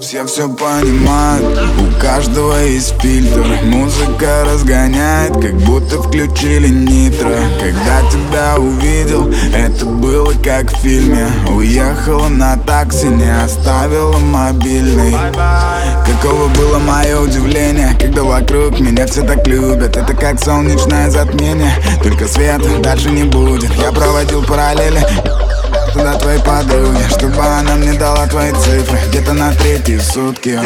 Все все понимают, у каждого есть фильтр. Музыка разгоняет, как будто включили нитро. Когда тебя увидел, это было как в фильме. Уехала на такси, не оставила мобильный. Каково было мое удивление, когда вокруг меня все так любят. Это как солнечное затмение, только света дальше не будет. Я проводил параллели туда твоей подруге Чтобы она мне дала твои цифры. Где-то на третьи сутки.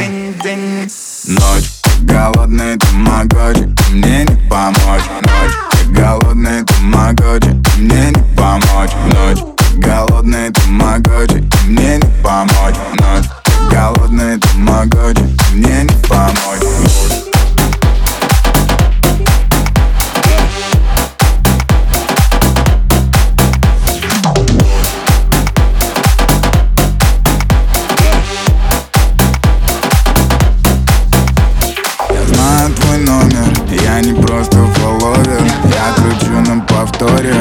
Ночь, голодный тамагочи Мне не помочь. Ночь, голодный тамагочи Мне не помочь. Ночь, голодный тамагочи Мне не помочь. Ночь, голодный тамагочи Я не просто фолловер Я кручу на повторе.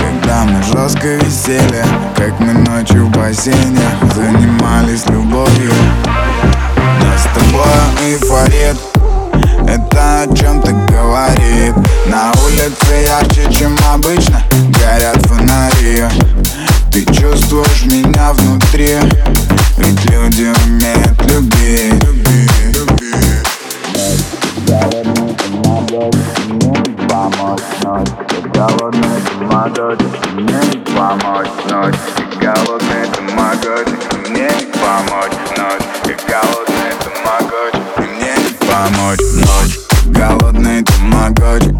Когда мы жестко висели Как мы ночью в бассейне Занимались любовью голодный тамагочи